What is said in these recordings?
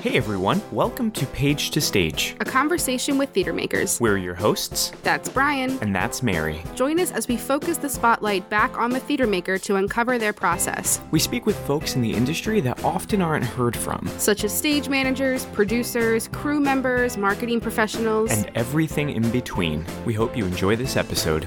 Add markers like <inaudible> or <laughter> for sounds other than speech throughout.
Hey everyone, welcome to Page to Stage. A conversation with theater makers. We're your hosts. That's Brian. And that's Mary. Join us as we focus the spotlight back on the theater maker to uncover their process. We speak with folks in the industry that often aren't heard from, such as stage managers, producers, crew members, marketing professionals, and everything in between. We hope you enjoy this episode.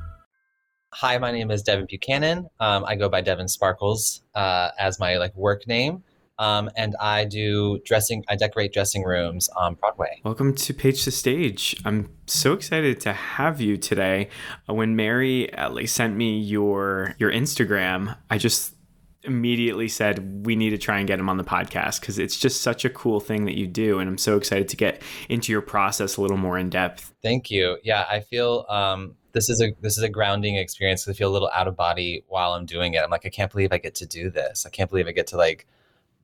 Hi, my name is Devin Buchanan. Um, I go by Devin Sparkles uh, as my like work name. Um, and I do dressing. I decorate dressing rooms on Broadway. Welcome to Page to Stage. I'm so excited to have you today. Uh, when Mary Ellie sent me your your Instagram, I just immediately said we need to try and get him on the podcast because it's just such a cool thing that you do, and I'm so excited to get into your process a little more in depth. Thank you. Yeah, I feel um, this is a this is a grounding experience. I feel a little out of body while I'm doing it. I'm like, I can't believe I get to do this. I can't believe I get to like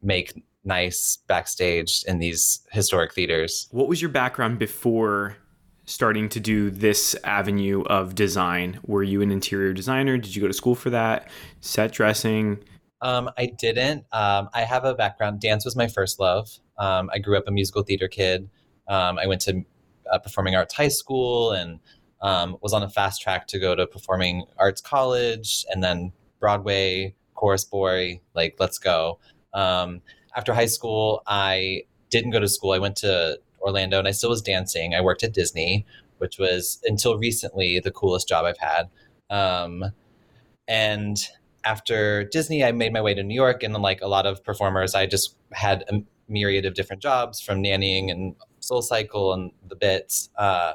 make nice backstage in these historic theaters. What was your background before starting to do this avenue of design? Were you an interior designer? Did you go to school for that? Set dressing? Um, I didn't. Um, I have a background. Dance was my first love. Um, I grew up a musical theater kid. Um, I went to uh, performing arts high school and um, was on a fast track to go to performing arts college and then Broadway, chorus boy, like let's go. Um, after high school, I didn't go to school. I went to Orlando and I still was dancing. I worked at Disney, which was until recently the coolest job I've had. Um, and after Disney, I made my way to New York, and like a lot of performers, I just had a myriad of different jobs from nannying and Soul Cycle and the bits. Uh,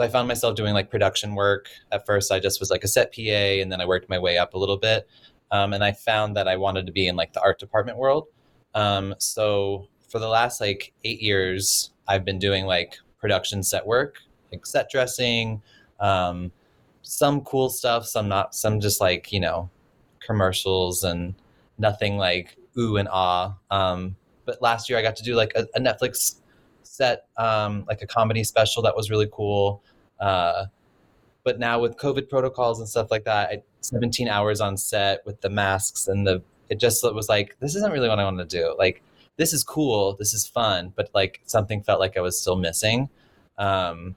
so I found myself doing like production work. At first, I just was like a set PA, and then I worked my way up a little bit. Um, and I found that I wanted to be in like the art department world. Um, so for the last like eight years, I've been doing like production set work, like set dressing, um, some cool stuff, some not, some just like you know commercials and nothing like ooh and ah. Um, but last year I got to do like a, a Netflix set, um, like a comedy special that was really cool. Uh, but now with COVID protocols and stuff like that, I, 17 hours on set with the masks and the, it just was like, this isn't really what I want to do. Like, this is cool, this is fun, but like something felt like I was still missing. Um,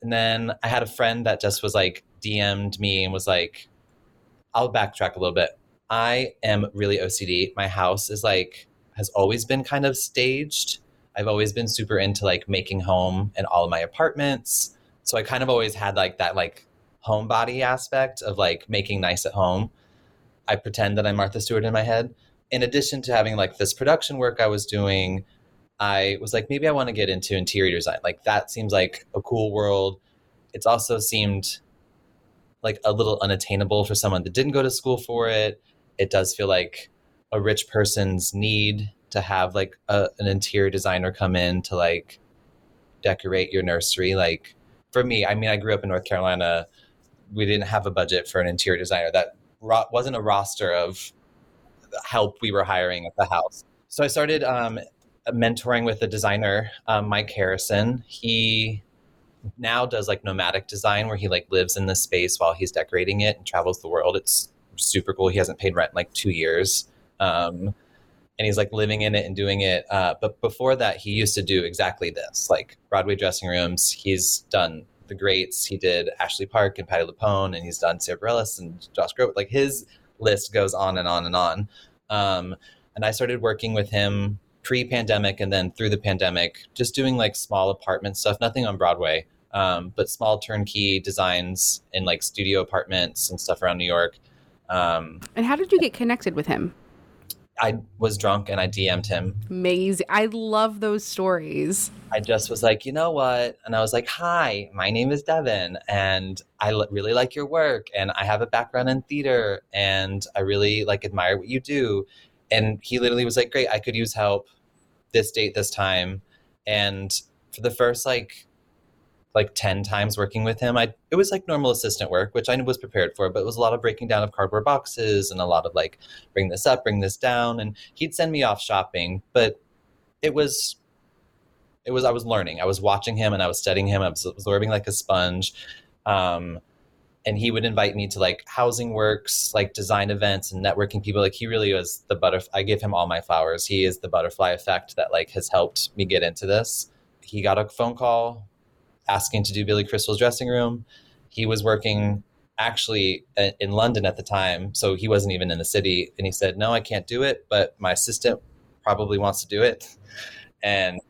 and then I had a friend that just was like DM'd me and was like, I'll backtrack a little bit. I am really OCD. My house is like, has always been kind of staged. I've always been super into like making home in all of my apartments so I kind of always had like that like homebody aspect of like making nice at home. I pretend that I'm Martha Stewart in my head. In addition to having like this production work I was doing, I was like, maybe I want to get into interior design. Like that seems like a cool world. It's also seemed like a little unattainable for someone that didn't go to school for it. It does feel like a rich person's need to have like a, an interior designer come in to like decorate your nursery. Like for me, I mean, I grew up in North Carolina. We didn't have a budget for an interior designer. That ro- wasn't a roster of help we were hiring at the house. So I started um, mentoring with a designer, um, Mike Harrison. He now does like nomadic design where he like lives in the space while he's decorating it and travels the world. It's super cool. He hasn't paid rent in like two years. Um, and he's like living in it and doing it. Uh, but before that, he used to do exactly this, like Broadway dressing rooms. He's done the greats. He did Ashley Park and Patti LuPone, and he's done Sara Bareilles and Josh Groban. Like his list goes on and on and on. Um, and I started working with him pre-pandemic and then through the pandemic, just doing like small apartment stuff, nothing on Broadway, um, but small turnkey designs in like studio apartments and stuff around New York. Um, and how did you get connected with him? I was drunk and I DM'd him. Amazing. I love those stories. I just was like, you know what? And I was like, hi, my name is Devin, and I l- really like your work, and I have a background in theater, and I really like admire what you do. And he literally was like, great, I could use help this date, this time. And for the first like like 10 times working with him. I it was like normal assistant work, which I was prepared for, but it was a lot of breaking down of cardboard boxes and a lot of like bring this up, bring this down and he'd send me off shopping, but it was it was I was learning. I was watching him and I was studying him. I was absorbing like a sponge. Um and he would invite me to like housing works, like design events and networking people. Like he really was the butterfly. I give him all my flowers. He is the butterfly effect that like has helped me get into this. He got a phone call asking to do Billy Crystal's dressing room. He was working actually uh, in London at the time, so he wasn't even in the city. And he said, "No, I can't do it, but my assistant probably wants to do it." And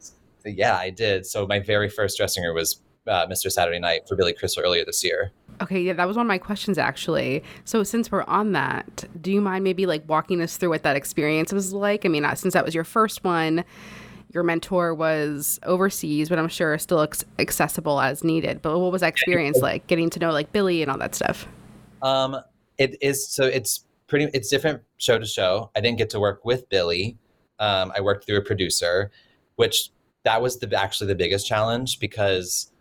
yeah, I did. So my very first dressing room was uh, Mr. Saturday Night for Billy Crystal earlier this year. Okay, yeah, that was one of my questions actually. So since we're on that, do you mind maybe like walking us through what that experience was like? I mean, uh, since that was your first one, your mentor was overseas, but I'm sure still ex- accessible as needed. But what was that experience like, getting to know like Billy and all that stuff? Um, it is so it's pretty it's different show to show. I didn't get to work with Billy. Um, I worked through a producer, which that was the actually the biggest challenge because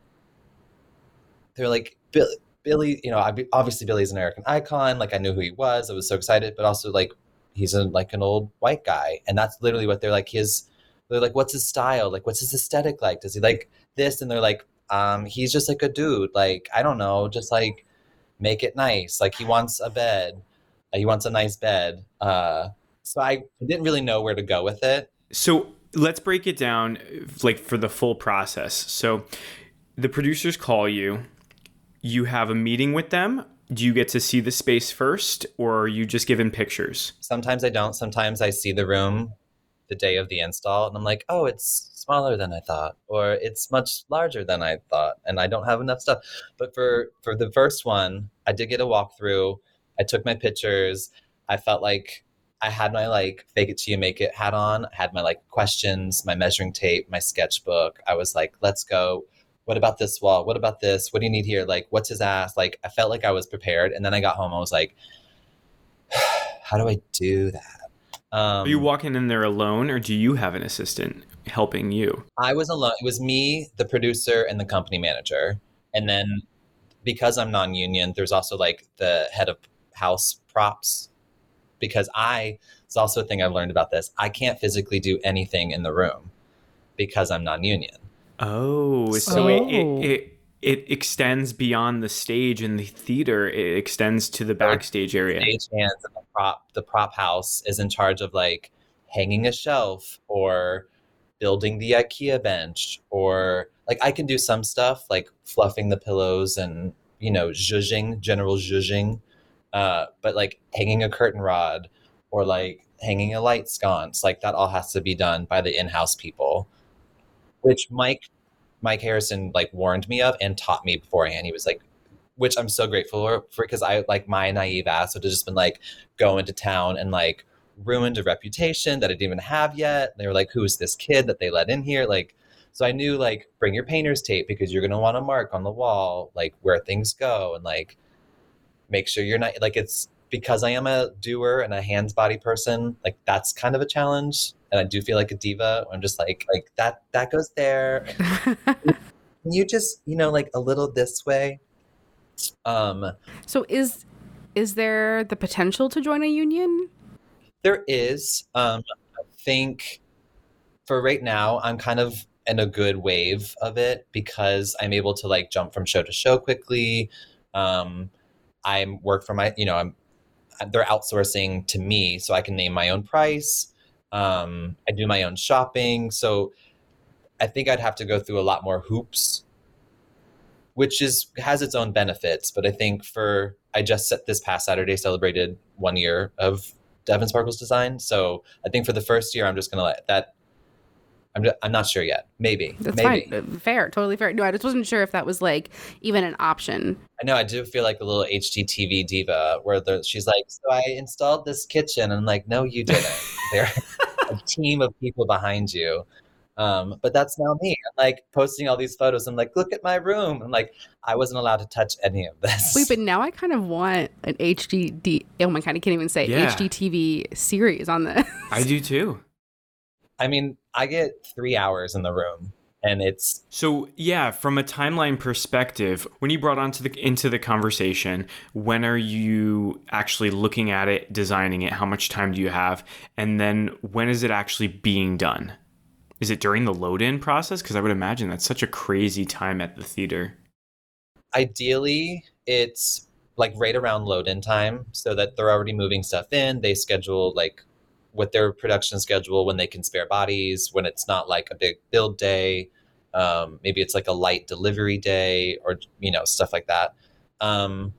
they're like Billy, Billy, you know, obviously Billy's an American icon. Like I knew who he was. I was so excited, but also like he's a, like an old white guy, and that's literally what they're like. His they're like, what's his style? Like, what's his aesthetic like? Does he like this? And they're like, um, he's just like a dude. Like, I don't know, just like make it nice. Like he wants a bed. Uh, he wants a nice bed. Uh, so I didn't really know where to go with it. So let's break it down, like for the full process. So the producers call you. You have a meeting with them do you get to see the space first or are you just given pictures sometimes i don't sometimes i see the room the day of the install and I'm like, oh, it's smaller than I thought, or it's much larger than I thought, and I don't have enough stuff. But for for the first one, I did get a walkthrough. I took my pictures. I felt like I had my like fake it till you make it hat on. I had my like questions, my measuring tape, my sketchbook. I was like, let's go. What about this wall? What about this? What do you need here? Like, what's his ass? Like, I felt like I was prepared. And then I got home. I was like, <sighs> how do I do that? Um, Are you walking in there alone, or do you have an assistant helping you? I was alone. It was me, the producer, and the company manager. And then because I'm non-union, there's also like the head of house props. Because I, it's also a thing I've learned about this. I can't physically do anything in the room because I'm non-union. Oh, so oh. It, it, it it extends beyond the stage and the theater. It extends to the backstage area. Stage hands and the prop, the prop house is in charge of like hanging a shelf or building the IKEA bench or like I can do some stuff like fluffing the pillows and you know zhuzhing, general zhuzhing, uh, but like hanging a curtain rod or like hanging a light sconce, like that all has to be done by the in-house people. Which Mike Mike Harrison like warned me of and taught me beforehand. He was like, which I'm so grateful for because I like my naive ass would have just been like go into town and like ruined a reputation that I didn't even have yet. They were like, who is this kid that they let in here? Like, so I knew like bring your painter's tape because you're gonna want to mark on the wall like where things go and like make sure you're not like it's because I am a doer and a hands body person, like that's kind of a challenge. And I do feel like a diva. I'm just like like that that goes there. <laughs> Can you just, you know, like a little this way? Um So is is there the potential to join a union? There is. Um, I think for right now, I'm kind of in a good wave of it because I'm able to like jump from show to show quickly. Um, I'm work for my, you know, I'm they're outsourcing to me, so I can name my own price. Um, I do my own shopping, so I think I'd have to go through a lot more hoops, which is has its own benefits. But I think for I just set this past Saturday celebrated one year of Devin Sparkles design. So I think for the first year, I'm just gonna let that. I'm, just, I'm not sure yet. Maybe. That's Maybe. fine. Uh, Fair, totally fair. No, I just wasn't sure if that was like even an option. I know I do feel like a little HGTV diva where the, she's like, "So I installed this kitchen," and I'm like, "No, you didn't." <laughs> there a team of people behind you. Um, but that's now me. I'm like posting all these photos. I'm like, look at my room. I'm like, I wasn't allowed to touch any of this. Wait, but now I kind of want an HGD. Oh my god, I can't even say Yeah. HGTV series on this. I do too. I mean, I get three hours in the room, and it's So yeah, from a timeline perspective, when you brought onto the into the conversation, when are you actually looking at it, designing it? How much time do you have? And then when is it actually being done? Is it during the load in process? Because I would imagine that's such a crazy time at the theater. ideally it's like right around load in time so that they're already moving stuff in they schedule like with their production schedule when they can spare bodies when it's not like a big build day um, maybe it's like a light delivery day or you know stuff like that. Um,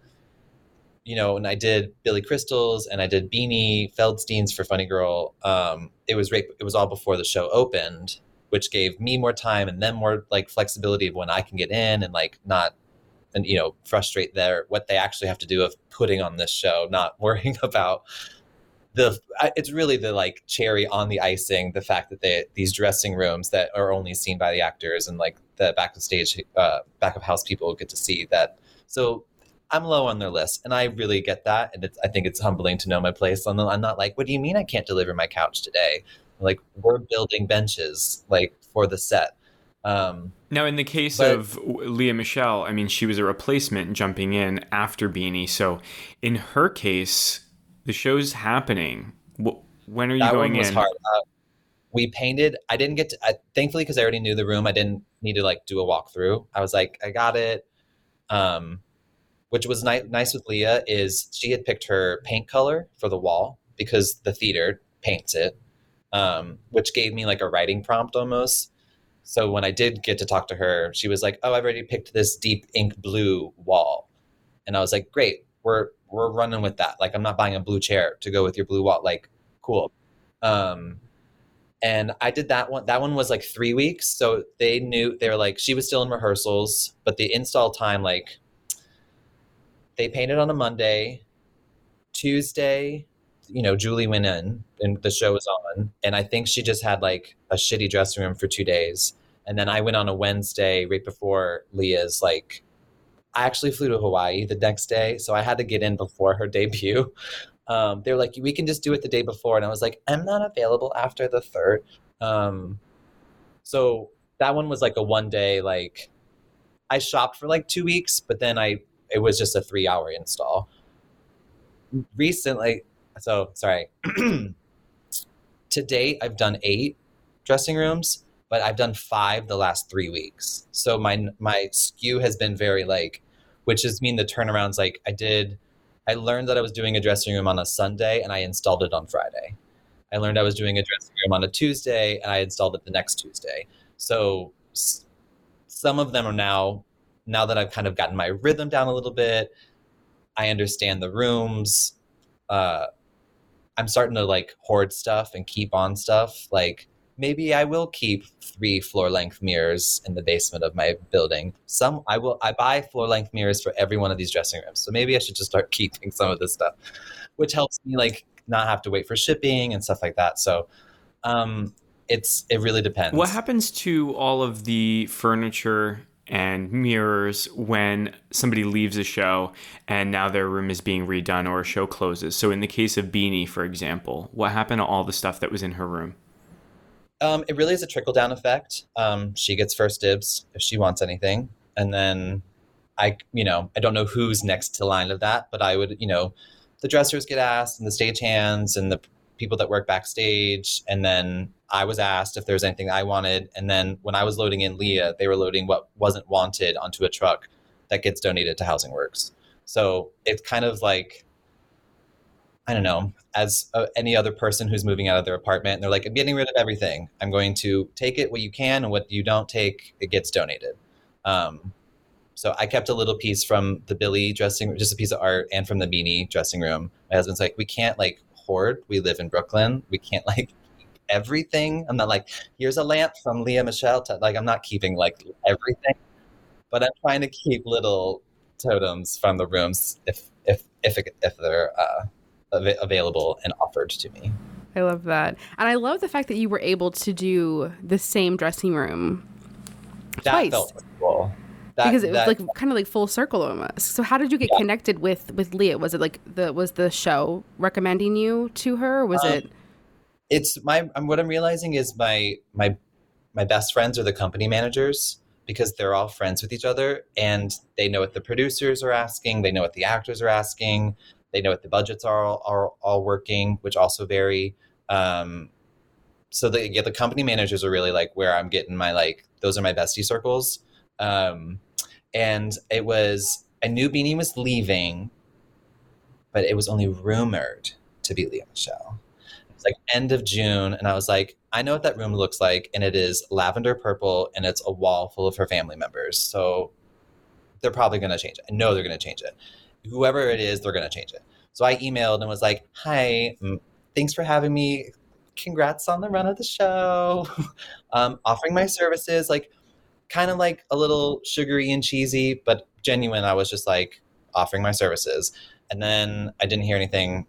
you know and i did billy crystals and i did beanie feldsteins for funny girl. Um, it was right it was all before the show opened which gave me more time and them more like flexibility of when i can get in and like not and you know frustrate their what they actually have to do of putting on this show not <laughs> worrying about the it's really the like cherry on the icing the fact that they these dressing rooms that are only seen by the actors and like the back of stage uh, back of house people get to see that so i'm low on their list and i really get that and it's, i think it's humbling to know my place I'm, I'm not like what do you mean i can't deliver my couch today like we're building benches like for the set um, Now, in the case But- of Lea Michele, I mean, she was a replacement jumping in after Beanie. So, in her case, the show's happening. When are you that going one was in? hard. Uh, we painted. I didn't get to. I, thankfully, because I already knew the room, I didn't need to like do a walkthrough. I was like, I got it. Um, which was ni- nice with Lea is she had picked her paint color for the wall because the theater paints it, um, which gave me like a writing prompt almost. So when I did get to talk to her, she was like, "Oh, I've already picked this deep ink blue wall," and I was like, "Great, we're we're running with that. Like, I'm not buying a blue chair to go with your blue wall. Like, cool." Um, and I did that one. That one was like three weeks, so they knew they were like she was still in rehearsals, but the install time like they painted on a Monday, Tuesday. You know, Julie went in and the show was on, and I think she just had like a shitty dressing room for two days. And then I went on a Wednesday right before Lea's like I actually flew to Hawaii the next day, so I had to get in before her debut. <laughs> Um, they were like, "We can just do it the day before," and I was like, "I'm not available after the third. Um, so that one was like a one day. Like, I shopped for like two weeks, but then I it was just a three hour install. Recently, so sorry. <clears throat> to date, I've done eight dressing rooms, but I've done five the last three weeks. So my my skew has been very like, which is mean the turnarounds. Like I did, I learned that I was doing a dressing room on a Sunday and I installed it on Friday. I learned I was doing a dressing room on a Tuesday and I installed it the next Tuesday. So s- some of them are now now that I've kind of gotten my rhythm down a little bit. I understand the rooms. Uh, I'm starting to like hoard stuff and keep on stuff. Like maybe I will keep three floor length mirrors in the basement of my building. Some I will I buy floor length mirrors for every one of these dressing rooms. So maybe I should just start <laughs> keeping some of this stuff, which helps me like not have to wait for shipping and stuff like that. So um it's it really depends. What happens to all of the furniture and mirrors when somebody leaves a show and now their room is being redone or a show closes? So in the case of Beanie, for example, what happened to all the stuff that was in her room? Um, it really is a trickle down effect. Um, she gets first dibs if she wants anything, and then I, you know, I don't know who's next to line of that, but I would, you know, the dressers get asked, and the stagehands, and the people that work backstage, and then I was asked if there was anything I wanted, and then when I was loading in Lea, they were loading what wasn't wanted onto a truck that gets donated to Housing Works. So it's kind of like I don't know, as uh, any other person who's moving out of their apartment, and they're like, I'm getting rid of everything. I'm going to take it what you can, and what you don't take, it gets donated. Um, so I kept a little piece from the Billy dressing room, just a piece of art, and from the Beanie dressing room. My husband's like, we can't like hoard. We live in Brooklyn. We can't <laughs> like everything. I'm not like, here's a lamp from Lea Michele. To, like, I'm not keeping like everything, but I'm trying to keep little totems from the rooms if if if if they're uh, av- available and offered to me. I love that. And I love the fact that you were able to do the same dressing room That twice. felt cool. That, because it was like kind of like full circle almost. So how did you get connected with with Lea? Was it like the was the show recommending you to her? Or was Um, it it's my I'm, what I'm realizing is my my my best friends are the company managers because they're all friends with each other and they know what the producers are asking, they know what the actors are asking, they know what the budgets are all, are all working, which also vary. Um, so the yeah, the company managers are really like where I'm getting my like those are my bestie circles. Um, and it was I knew Beanie was leaving, but it was only rumored to be Lea Michele. It's like end of June, and I was like, I know what that room looks like, and it is lavender purple, and it's a wall full of her family members. So they're probably going to change it. I know they're going to change it. Whoever it is, they're going to change it. So I emailed and was like, Hi, thanks for having me. Congrats on the run of the show. <laughs> um, offering my services, like kind of like a little sugary and cheesy, but genuine. I was just like offering my services. And then I didn't hear anything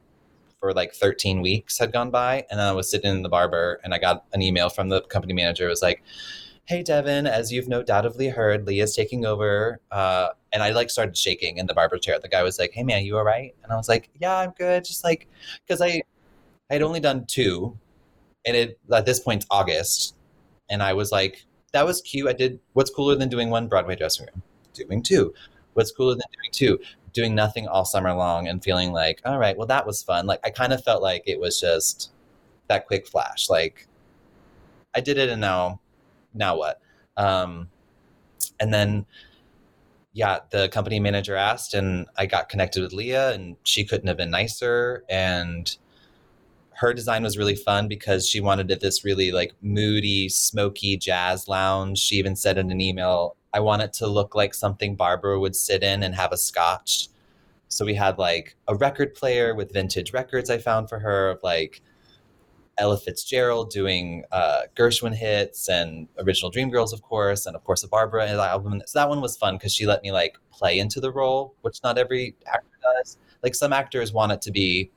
for like 13 weeks had gone by. And then I was sitting in the barber and I got an email from the company manager. It was like, Hey, Devin, as you've no doubtably heard, Lea's taking over. Uh, and I like started shaking in the barber chair. The guy was like, Hey, man, you all right? And I was like, Yeah, I'm good. Just like, because I, I had only done two. And it, at this point, August. And I was like, That was cute. I did what's cooler than doing one Broadway dressing room? Doing two. What's cooler than doing two? Doing nothing all summer long and feeling like, all right, well, that was fun. Like, I kind of felt like it was just that quick flash. Like, I did it and now, now what? Um, and then, yeah, the company manager asked, and I got connected with Lea, and she couldn't have been nicer. And her design was really fun because she wanted it this really like moody, smoky jazz lounge. She even said in an email, I want it to look like something Barbara would sit in and have a scotch. So we had like a record player with vintage records I found for her of like Ella Fitzgerald doing uh, Gershwin hits and original Dreamgirls, of course, and of course a Barbara album. So that one was fun because she let me like play into the role, which not every actor does. Like some actors want it to be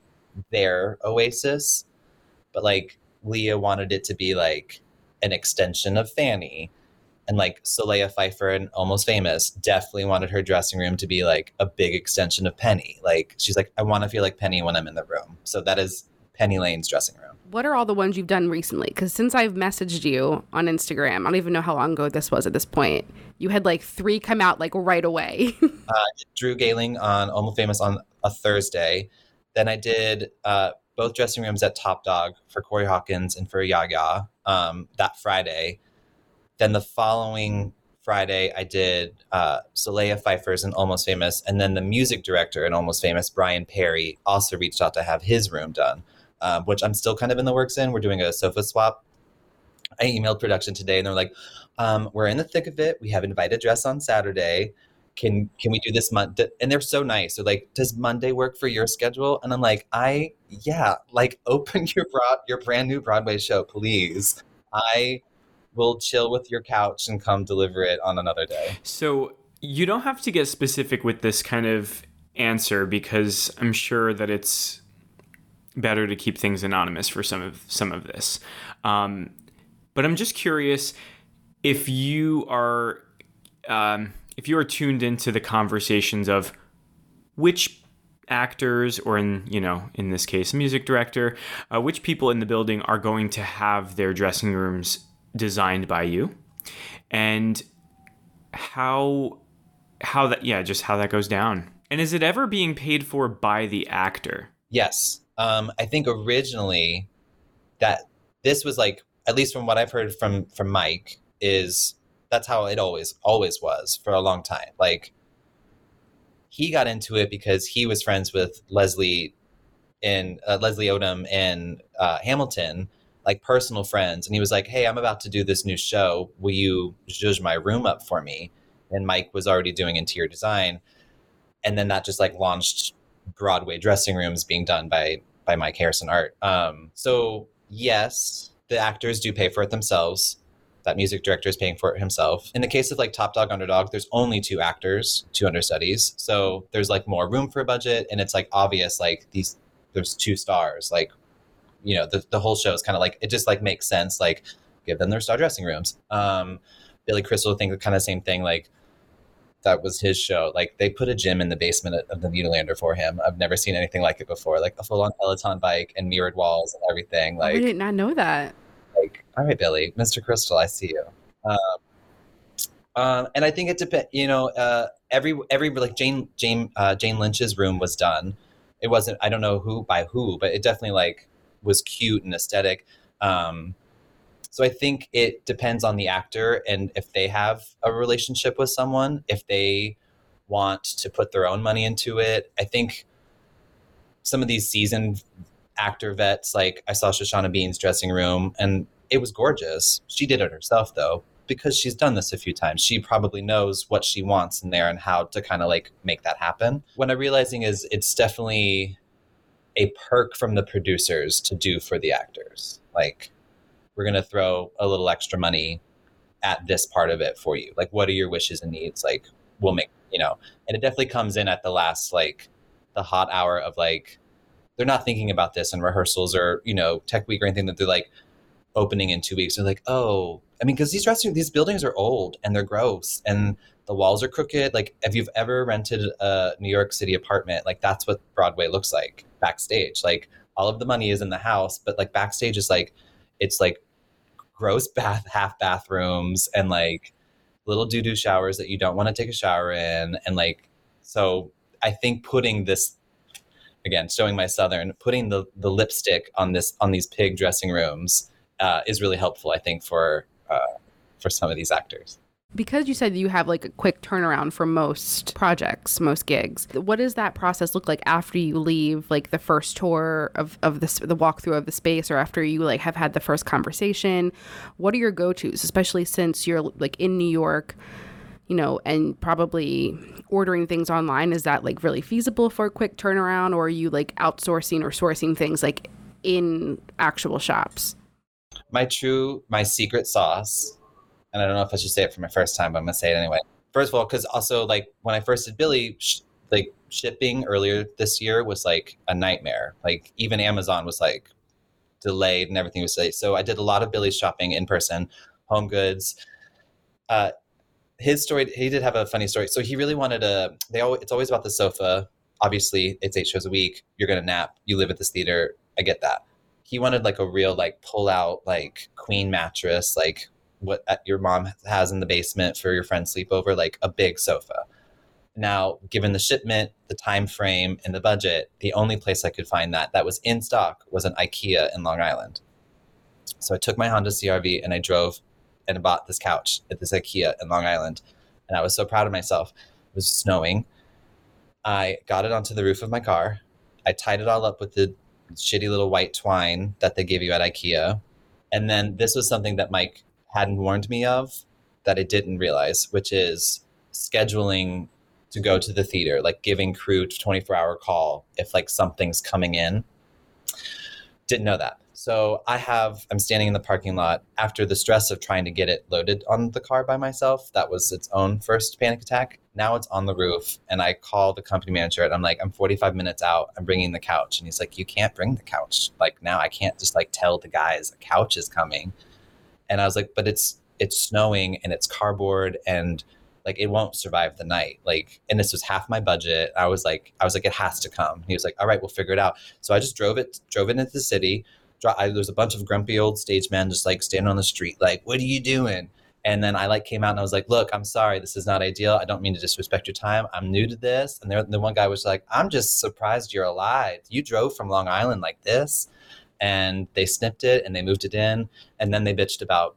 their oasis, but like Lea wanted it to be like an extension of Fanny. And like Solea Pfeiffer and Almost Famous definitely wanted her dressing room to be like a big extension of Penny. Like she's like, I want to feel like Penny when I'm in the room. So that is Penny Lane's dressing room. What are all the ones you've done recently? Because since I've messaged you on Instagram, I don't even know how long ago this was at this point. You had like three come out like right away. <laughs> uh, Drew Gehling on Almost Famous on a Thursday. Then I did uh, both dressing rooms at Top Dog for Corey Hawkins and for Yahya um, that Friday. Then the following Friday, I did uh, Pfeiffer's and Almost Famous. And then the music director in Almost Famous, Bryan Perri, also reached out to have his room done, um, which I'm still kind of in the works in. We're doing a sofa swap. I emailed production today and they're like, um, we're in the thick of it. We have invited dress on Saturday can can we do this month and they're so nice they're like does monday work for your schedule and i'm like i yeah like <laughs> open your broad your brand new broadway show please I will chill with your couch and come deliver it on another day. So you don't have to get specific with this kind of answer because I'm sure that it's better to keep things anonymous for some of some of this. Um, but I'm just curious if you are um, if you are tuned into the conversations of which actors or in you know in this case music director uh, which people in the building are going to have their dressing rooms designed by you? And how how that yeah just how that goes down. And is it ever being paid for by the actor? Yes um, i think originally that this was like at least from what i've heard from from mike is that's how it always always was for a long time. Like he got into it because he was friends with leslie in uh, leslie odom in uh, hamilton like personal friends. And he was like hey i'm about to do this new show. Will you judge my room up for me? And mike was already doing interior design. And then that just like launched broadway dressing rooms being done by by mike harrison art. Um, so yes the actors do pay for it themselves. That music director is paying for it himself. In the case of like top dog underdog there's only two actors two understudies. So there's like more room for a budget and it's like obvious like these there's two stars. Like you know the, the whole show is kind of like it just like makes sense like give them their star dressing rooms. Um billy crystal think kind of same thing like that was his show like they put a gym in the basement of the Nederlander for him. I've never seen anything like it before like a full-on peloton bike and mirrored walls and everything like I did not know that. like all right billy mr crystal i see you. Um, um and i think it depends you know uh every every like jane jane uh, jane lynch's room was done. It wasn't i don't know who by who but it definitely like was cute and aesthetic. Um so i think it depends on the actor and if they have a relationship with someone if they want to put their own money into it. I think some of these seasoned actor vets like i saw shoshana bean's dressing room and it was gorgeous. She did it herself though because she's done this a few times. She probably knows what she wants in there and how to kind of like make that happen. What i'm realizing is it's definitely a perk from the producers to do for the actors. Like we're going to throw a little extra money at this part of it for you. Like what are your wishes and needs? Like we'll make you know and it definitely comes in at the last like the hot hour of like they're not thinking about this in rehearsals or you know tech week or anything that they're like opening in two weeks. They're like oh i mean because these dressing these buildings are old and they're gross and the walls are crooked. Like if you've ever rented a new york city apartment like that's what broadway looks like backstage. Like all of the money is in the house but like backstage is like it's like gross bath half bathrooms and like little doo-doo showers that you don't want to take a shower in and like so i think putting this again showing my southern putting the the lipstick on this on these pig dressing rooms uh, is really helpful i think for uh, for some of these actors Because you said you have like a quick turnaround for most projects, most gigs. What does that process look like after you leave like the first tour of, of the walkthrough of the space or after you like have had the first conversation? What are your go-tos, especially since you're like in New York, you know, and probably ordering things online? Is that like really feasible for a quick turnaround or are you like outsourcing or sourcing things like in actual shops? my true my secret sauce and i don't know if i should say it for my first time but i'm gonna say it anyway. First of all because also like when i first did billy sh- like shipping earlier this year was like a nightmare. Like even amazon was like delayed and everything was late so i did a lot of billy's shopping in person home goods. Uh his story he did have a funny story. So he really wanted a they always it's always about the sofa. Obviously it's eight shows a week. You're gonna nap. You live at this theater. I get that. He wanted like a real like pull out like queen mattress like what uh, your mom has in the basement for your friend's sleepover like a big sofa. Now given the shipment the time frame and the budget the only place i could find that that was in stock was an ikea in long island. So i took my honda crv and i drove and bought this couch at this ikea in long island and i was so proud of myself. It was snowing. I got it onto the roof of my car. I tied it all up with the shitty little white twine that they give you at IKEA. And then this was something that Mike hadn't warned me of that I didn't realize, which is scheduling to go to the theater, like giving crew 24 hour call if like something's coming in. Didn't know that. So I have, I'm standing in the parking lot after the stress of trying to get it loaded on the car by myself. That was its own first panic attack. Now it's on the roof. And I call the company manager and I'm like, I'm 45 minutes out. I'm bringing the couch. And he's like, You can't bring the couch. Like now I can't just like tell the guys a couch is coming. And I was like, But it's, it's snowing and it's cardboard and like it won't survive the night. Like and this was half my budget. I was like i was like it has to come. He was like all right we'll figure it out. So i just drove it drove it into the city. I, there was a bunch of grumpy old stage men just like standing on the street like what are you doing? And then i like came out and i was like look i'm sorry. This is not ideal. I don't mean to disrespect your time. I'm new to this. And the one guy was like i'm just surprised you're alive. You drove from long island like this and they snipped it and they moved it in and then they bitched about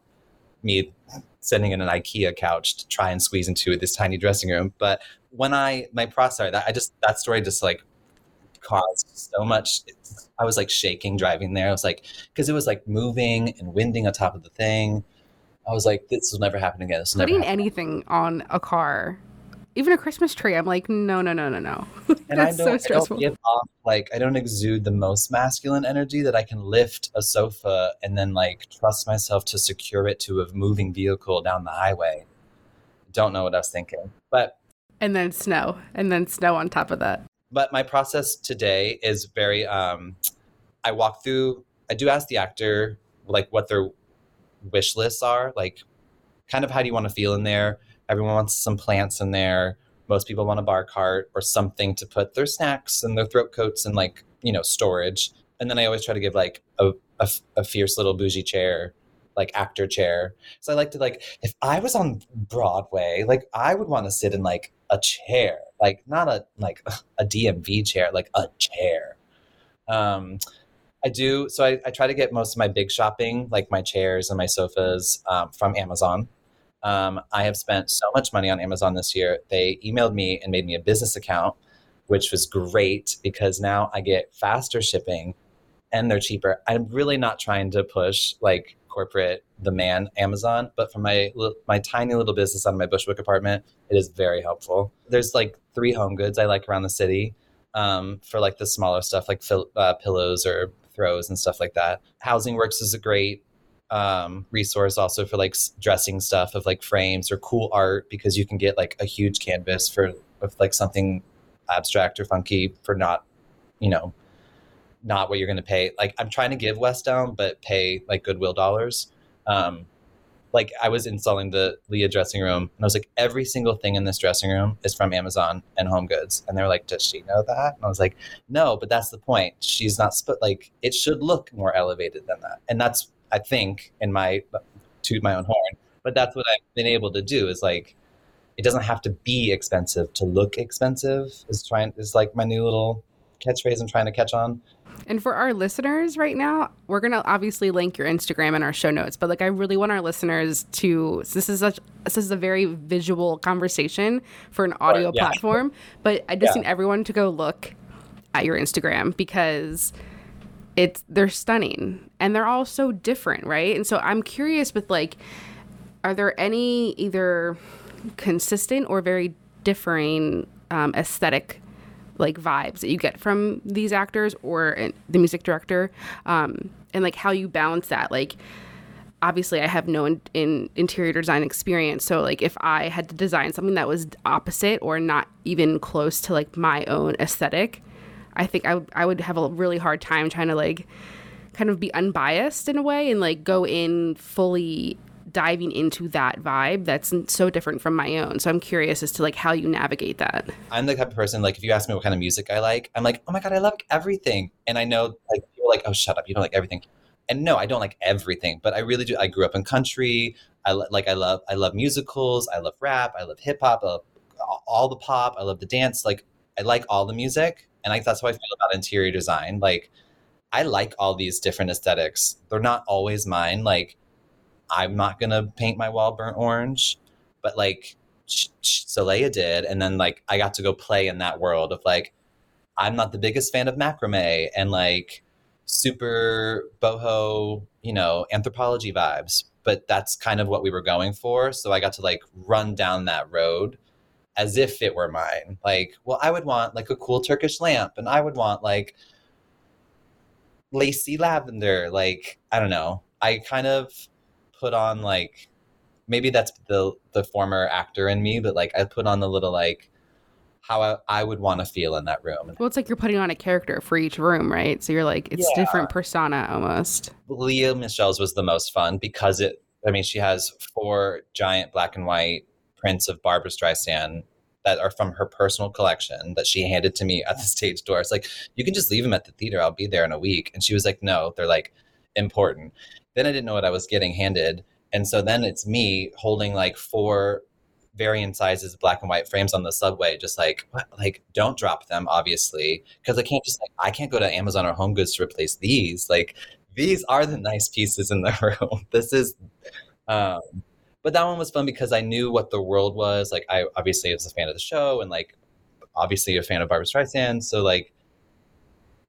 me sending in an IKEA couch to try and squeeze into this tiny dressing room. But when I my process, that I just that story just like caused so much. I was like shaking driving there. I was like, because it was like moving and winding on top of the thing. I was like, this will never happen again. This Putting anything on a car, even a Christmas tree, I'm like, no, no, no, no, no. <laughs> and That's so stressful. off like I don't exude the most masculine energy that I can lift a sofa and then like trust myself to secure it to a moving vehicle down the highway. Don't know what I was thinking, but and then snow, and then snow on top of that. but my process today is very um i walk through i do ask the actor like what their wish lists are like kind of how do you want to feel in there everyone wants some plants in there. Most people want a bar cart or something to put their snacks and their throat coats and like you know storage. And then i always try to give like a, a, a fierce little bougie chair like actor chair. So i like to like if i was on broadway like i would want to sit in like a chair like not a like <laughs> a dmv chair like a chair. Um i do so i, I try to get most of my big shopping like my chairs and my sofas um, from amazon um, i have spent so much money on amazon this year. They emailed me and made me a business account which was great because now i get faster shipping and they're cheaper. I'm really not trying to push like corporate the man amazon but for my my tiny little business on my bushwick apartment it is very helpful. There's like three home goods i like around the city um, for like the smaller stuff like uh, pillows or throws and stuff like that. Housing works is a great um, resource also for like dressing stuff of like frames or cool art because you can get like a huge canvas for with like something abstract or funky for not you know not what you're going to pay. Like I'm trying to give West down, but pay like Goodwill dollars. Um, like I was installing the Lea dressing room, and I was like, every single thing in this dressing room is from Amazon and Home Goods, and they were like, does she know that? And I was like, no, but that's the point. She's not sp- like it should look more elevated than that, and that's I think in my toot my own horn, but that's what I've been able to do is like. It doesn't have to be expensive to look expensive. Is trying is like my new little catchphrase I'm trying to catch on. And for our listeners right now, we're gonna obviously link your Instagram in our show notes. But like, I really want our listeners to. This is such. This is a very visual conversation for an audio yeah. platform. But I just Yeah. need everyone to go look at your Instagram because it's they're stunning and they're all so different, right? And so I'm curious with like, are there any either consistent or very differing um, aesthetic like vibes that you get from these actors or uh, the music director? Um, and like how you balance that? Like obviously i have no in, in interior design experience. So like if i had to design something that was opposite or not even close to like my own aesthetic i think I would- I would have a really hard time trying to like kind of be unbiased in a way and like go in fully diving into that vibe that's so different from my own so i'm curious as to like how you navigate that I'm the type of person like if you ask me what kind of music I like, I'm like, oh my god, I love everything. And I know like people like, oh shut up, you don't like everything. And no, I don't like everything, but I really do. I grew up in country. I like I love I love musicals. I love rap. I love hip hop. All the pop. I love the dance. Like I like all the music, and like that's how I feel about interior design. Like I like all these different aesthetics. They're not always mine. Like I'm not gonna paint my wall burnt orange, but like Sh- Solea did, and then like I got to go play in that world of like I'm not the biggest fan of macrame and like super boho, you know, Anthropologie vibes, but that's kind of what we were going for. So I got to like run down that road as if it were mine. Like, well, I would want like a cool Turkish lamp, and I would want like lacy lavender. Like I don't know. I kind of put on like maybe that's the the former actor in me, but like I put on the little like how I, I would want to feel in that room. Well, it's like you're putting on a character for each room, right? So you're like, it's Yeah. different persona almost. Lea Michele's was the most fun because it. I mean, she has four giant black and white prints of Barbra Streisand that are from her personal collection that she handed to me at the stage door. It's like you can just leave them at the theater. I'll be there in a week. And she was like, "No, they're like important." Then I didn't know what I was getting handed, and so then it's me holding like four varying sizes black and white frames on the subway just like what? like don't drop them obviously because i can't just like i can't go to amazon or home goods to replace these like these are the nice pieces in the <laughs> room this is um but that one was fun because i knew what the world was like i obviously was a fan of the show and like obviously a fan of barbra streisand so like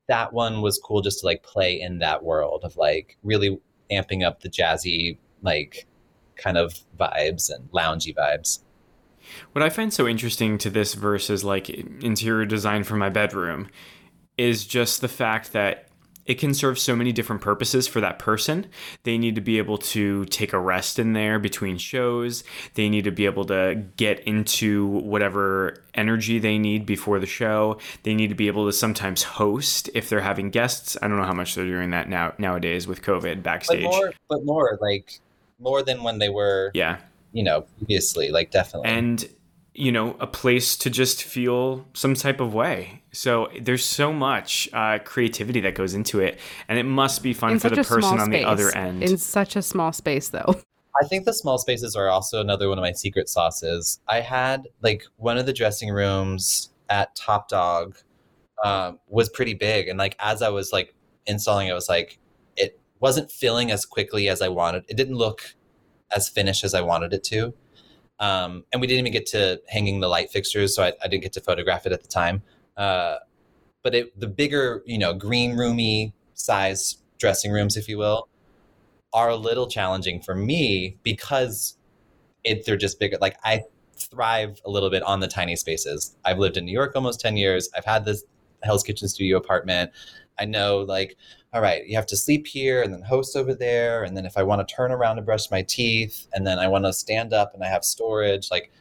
that one was cool just to like play in that world of like really amping up the jazzy like kind of vibes and loungy vibes. What I find so interesting to this versus like interior design for my bedroom is just the fact that it can serve so many different purposes for that person. They need to be able to take a rest in there between shows. They need to be able to get into whatever energy they need before the show. They need to be able to sometimes host if they're having guests. I don't know how much they're doing that now nowadays with COVID backstage. but more but more like more than when they were yeah. you know previously like definitely and you know a place to just feel some type of way so there's so much uh, creativity that goes into it and it must be fun in for such the a small person on space. the other end In such a small space, though. <laughs> I think the small spaces are also another one of my secret sauces. I had like one of the dressing rooms at Topdog um, was pretty big, and like as I was like installing, it, I was like it wasn't filling as quickly as I wanted. It didn't look as finished as I wanted it to, um, and we didn't even get to hanging the light fixtures, so I, I didn't get to photograph it at the time. Uh, but it, the bigger, you know, green roomy size dressing rooms, if you will, are a little challenging for me because it they're just bigger. Like I thrive a little bit on the tiny spaces. I've lived in New York almost 10 years. I've had this Hell's Kitchen studio apartment. I know like, all right, you have to sleep here and then host over there. And then if I want to turn around to brush my teeth and then I want to stand up and I have storage, like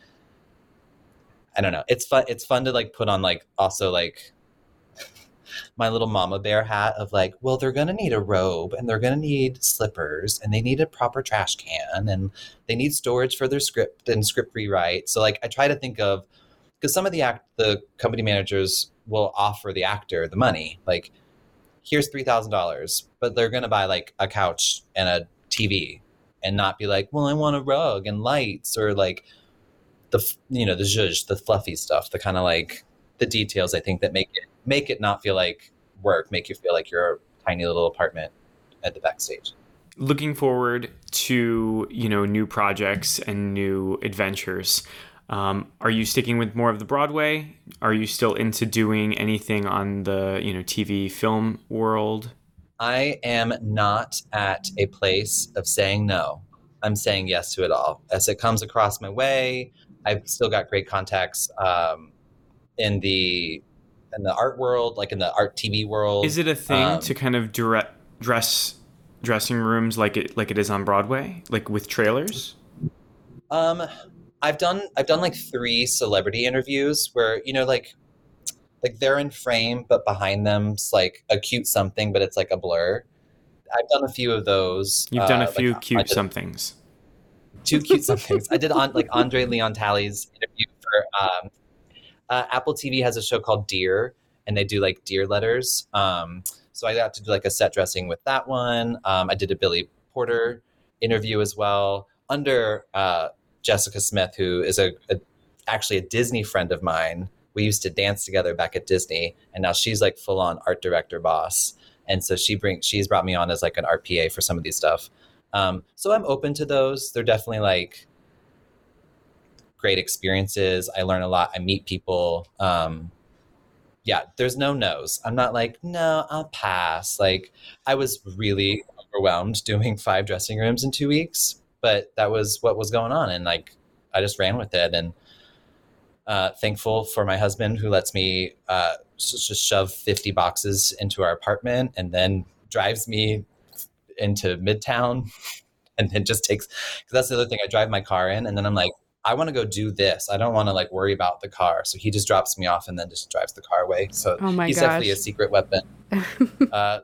I don't know. It's fun. It's fun to like put on like also like <laughs> my little mama bear hat of like, well, they're gonna need a robe and they're gonna need slippers and they need a proper trash can and they need storage for their script and script rewrite. So like I try to think of because some of the act the company managers will offer the actor the money. Like, here's three thousand dollars, but they're gonna buy like a couch and a TV and not be like, well, I want a rug and lights or like the you know the zhuzh, the fluffy stuff, the kind of like the details I think that make it make it not feel like work, make you feel like you're a tiny little apartment at the backstage. looking forward to you know new projects and new adventures um, are you sticking with more of the broadway are you still into doing anything on the you know tv film world I am not at a place of saying no. I'm saying yes to it all. As it comes across my way, I've still got great contacts um, in the in the art world, like in the art TV world. is it a thing Um, to kind of direct dress dressing rooms like it like it is on broadway like with trailers Um, I've done I've done like three celebrity interviews where you know like like they're in frame, but behind them's like a cute something, but it's like a blur. I've done a few of those. you've done uh, a few I cute did- somethings two cute <laughs> somethings. I did on like Andre Leon Talley's interview for um, uh, Apple TV has a show called Dear, and they do like Dear letters. Um, so I got to do like a set dressing with that one. Um, I did a Billy Porter interview as well under uh, Jessica Smith, who is a, a actually a Disney friend of mine. We used to dance together back at Disney, and now she's like full on art director boss. And so she brings she's brought me on as like an RPA for some of these stuff. Um, so I'm open to those. They're definitely like great experiences. I learn a lot. I meet people. Um, yeah, there's no no's. I'm not like, no, I'll pass. Like, I was really overwhelmed doing <laughs> five dressing rooms in two weeks, but that was what was going on. And like, I just ran with it. And uh, thankful for my husband who lets me uh, just shove 50 boxes into our apartment and then drives me into Midtown <laughs> and then just takes because that's the other thing. I drive my car in and then I'm like, I want to go do this. I don't want to like worry about the car. So he just drops me off and then just drives the car away. So Oh he's definitely a secret weapon. <laughs> uh,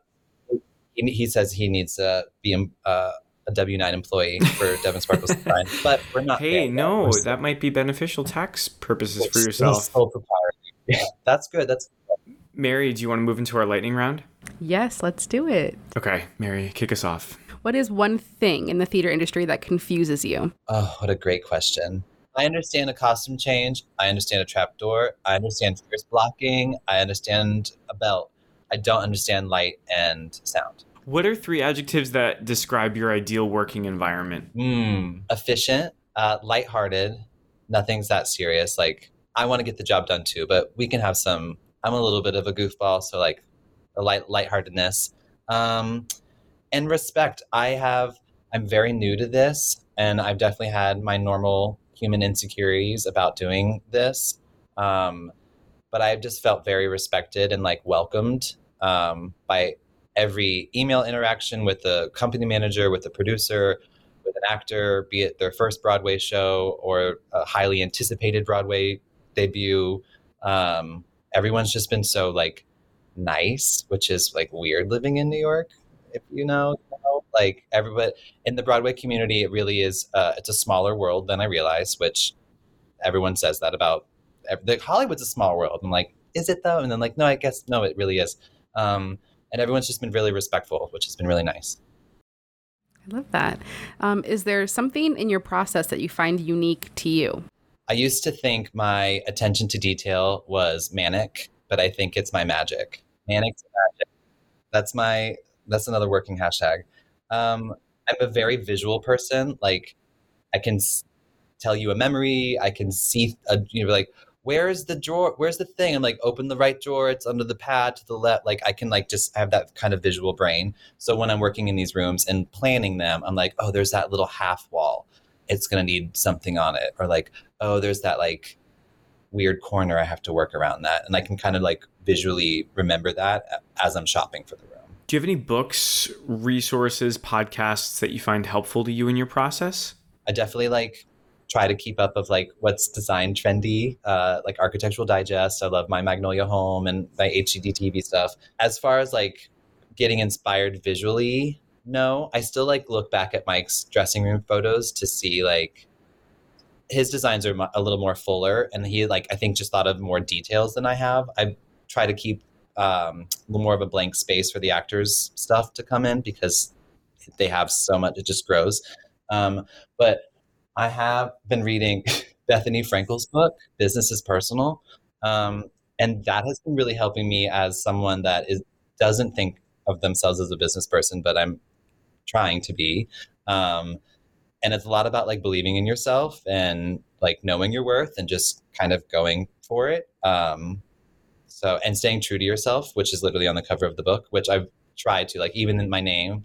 he, he says he needs to be um, uh, a W nine employee for <laughs> Devin Sparkles Design, but we're not. Hey, no, We're still- that might be beneficial tax purposes for we're yourself. still proprietary. <laughs> That's good. That's Mary, do you want to move into our lightning round? yes, let's do it. Okay, Mary, kick us off. What is one thing in the theater industry that confuses you? Oh, what a great question. I understand a costume change. I understand a trapdoor. I understand fierce blocking. I understand a belt. I don't understand light and sound. What are three adjectives that describe your ideal working environment? Hmm. Efficient, uh, lighthearted. Nothing's that serious. Like, I want to get the job done too, but we can have some. I'm a little bit of a goofball, so like a light lightheartedness. Um, and respect. I have. I'm very new to this, and I've definitely had my normal human insecurities about doing this. Um, but I've just felt very respected and like welcomed um, by every email interaction with the company manager, with the producer, with an actor, be it their first Broadway show or a highly anticipated Broadway debut. Um, everyone's just been so like nice, which is like weird living in New York. If you know, like everybody in the Broadway community, it really is. Uh, it's a smaller world than I realized, which everyone says that about. ev- The Hollywood's a small world. I'm like, is it though? And then like, no, I guess no, it really is. Um, and everyone's just been really respectful, which has been really nice. I love that. Um, is there something in your process that you find unique to you? I used to think my attention to detail was manic, but I think it's my magic. Manic magic. That's my. That's another working hashtag. Um, I'm a very visual person. Like, I can s- tell you a memory. I can see a you know like where's the drawer? Where's the thing? I'm like open the right drawer. It's under the pad to the left. Like I can like just have that kind of visual brain. So when I'm working in these rooms and planning them, I'm like, oh, there's that little half wall. It's gonna need something on it, or like oh, there's that like weird corner I have to work around that. And I can kind of like visually remember that as I'm shopping for the room. Do you have any books, resources, podcasts that you find helpful to you in your process? I definitely like try to keep up of like what's design trendy, uh, like Architectural Digest. I love my Magnolia Home and my HGTV stuff. As far as like getting inspired visually, no, I still like look back at Mike's dressing room photos to see like his designs are a little more fuller and he like I think just thought of more details than I have. I try to keep um, a little more of a blank space for the actors stuff to come in because they have so much it just grows. Um, but I have been reading <laughs> Bethenny Frankel's book, Business is Personal. Um, and that has been really helping me as someone that is doesn't think of themselves as a business person, but I'm trying to be. Um, and it's a lot about like believing in yourself and like knowing your worth and just kind of going for it. Um, so and staying true to yourself, which is literally on the cover of the book, which I've tried to like even in my name,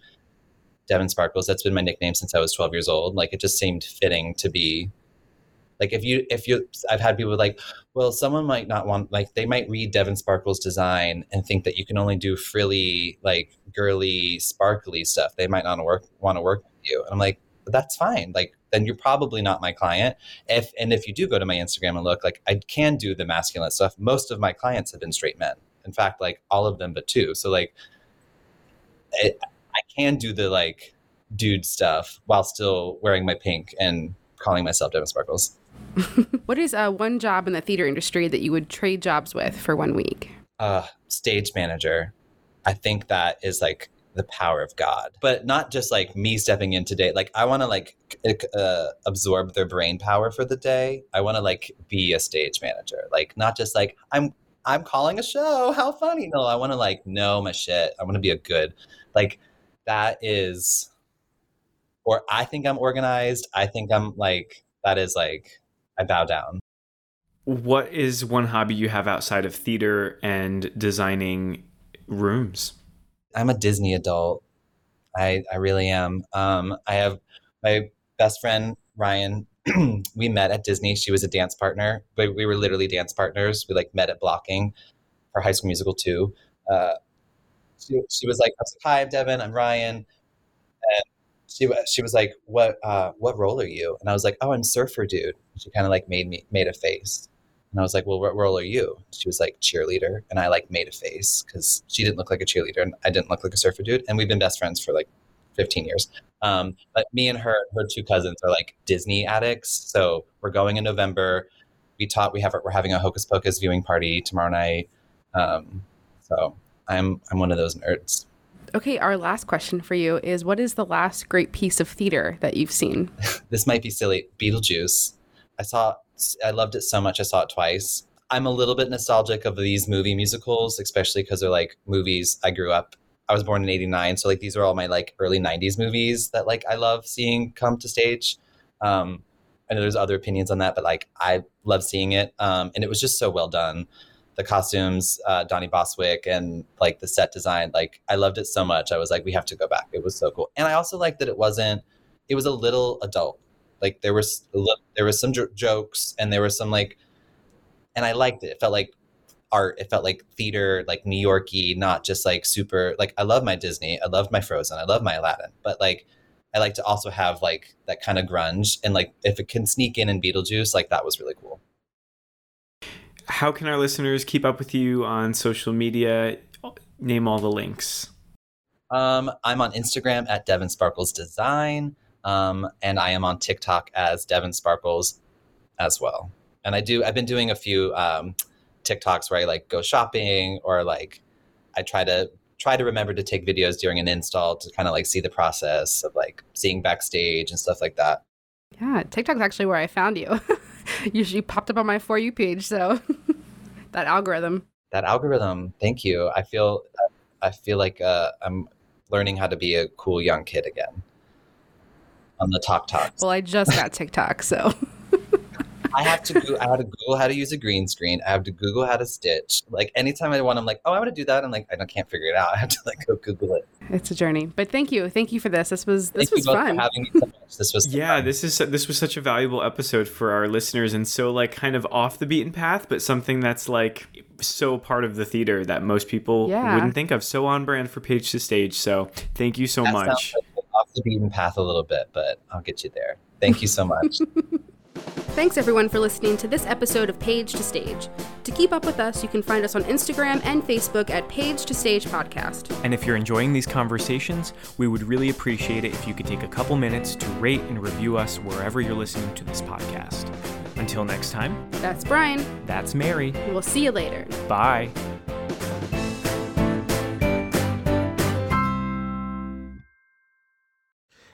Devin Sparkles. That's been my nickname since I was 12 years old. Like it just seemed fitting to be like if you if you I've had people like, well, someone might not want like they might read Devin Sparkles design and think that you can only do frilly, like girly, sparkly stuff. They might not work want to work with you. And I'm like, that's fine. Like then you're probably not my client. If and if you do go to my Instagram and look, like I can do the masculine stuff. Most of my clients have been straight men. In fact, like all of them but two. So like it, I can do the like dude stuff while still wearing my pink and calling myself Devin Sparkles. <laughs> What is uh, one job in the theater industry that you would trade jobs with for one week? Uh, stage manager. I think that is like the power of God, but not just like me stepping in today. Like I want to like uh, absorb their brain power for the day. I want to like be a stage manager, like not just like I'm I'm calling a show. How funny! No, I want to like know my shit. I want to be a good, like that is, or I think I'm organized. I think I'm like that is like I bow down. What is one hobby you have outside of theater and designing rooms? I'm a Disney adult. I I really am. Um, I have my best friend Ryan. <clears throat> we met at Disney. She was a dance partner, but we were literally dance partners. We like met at blocking for High School Musical two. Uh, she, she was like, I was like, "Hi, I'm Devin. I'm Ryan," and she she was like, "What uh, what role are you?" And I was like, "Oh, I'm Surfer Dude." She kind of like made me made a face, and I was like, "Well, what role are you?" She was like, "Cheerleader," and I like made a face because she didn't look like a cheerleader, and I didn't look like a Surfer Dude, and we've been best friends for like 15 years. Um, but me and her, her two cousins are like Disney addicts. So we're going in November. We taught we have we're having a Hocus Pocus viewing party tomorrow night. Um, so I'm I'm one of those nerds. Okay, our last question for you is what is the last great piece of theater that you've seen? <laughs> this might be silly. Beetlejuice. I saw I loved it so much I saw it twice. I'm a little bit nostalgic of these movie musicals, especially because they're like movies I grew up I was born in 89. So like these are all my like early 90s movies that like I love seeing come to stage. Um, I know there's other opinions on that, but like I love seeing it. Um, and it was just so well done. The costumes, uh, Donnie Boswick, and like the set design, like I loved it so much. I was like, we have to go back. It was so cool. And I also liked that it wasn't, it was a little adult. Like there was, there was some j- jokes and there was some like, and I liked it. It felt like art. It felt like theater, like New Yorky, not just like super. Like I love my Disney, I love my Frozen, I love my Aladdin, but like I like to also have like that kind of grunge, and like if it can sneak in in Beetlejuice, like that was really cool. How can our listeners keep up with you on social media? Name all the links. Um, I'm on Instagram at Devin Sparkles Design, um, and I am on TikTok as Devin Sparkles as well. And I do. I've been doing a few. Um, TikToks where I like go shopping or like I try to try to remember to take videos during an install to kind of like see the process of like seeing backstage and stuff like that. Yeah, TikTok's actually where I found you. <laughs> you, you popped up on my for you page, so <laughs> that algorithm. That algorithm. Thank you. I feel I feel like uh, I'm learning how to be a cool young kid again on the talk talks. Well, I just got <laughs> TikTok, so I have to go, I have to Google how to use a green screen. I have to Google how to stitch. Like anytime I want, I'm like, oh, I want to do that. I'm like, I can't figure it out. I have to like go Google it. It's a journey, but thank you, thank you for this. This was this thank was fun. So this was yeah, fun. this is this was such a valuable episode for our listeners, and so like kind of off the beaten path, but something that's like so part of the theater that most people yeah. wouldn't think of. So on brand for Page to Stage. So thank you so that much. Like off the beaten path a little bit, but I'll get you there. Thank you so much. <laughs> Thanks everyone for listening to this episode of Page to Stage. To keep up with us, you can find us on Instagram and Facebook at Page to Stage Podcast. And if you're enjoying these conversations, we would really appreciate it if you could take a couple minutes to rate and review us wherever you're listening to this podcast. Until next time, that's Brian. That's Mary. We'll see you later. Bye.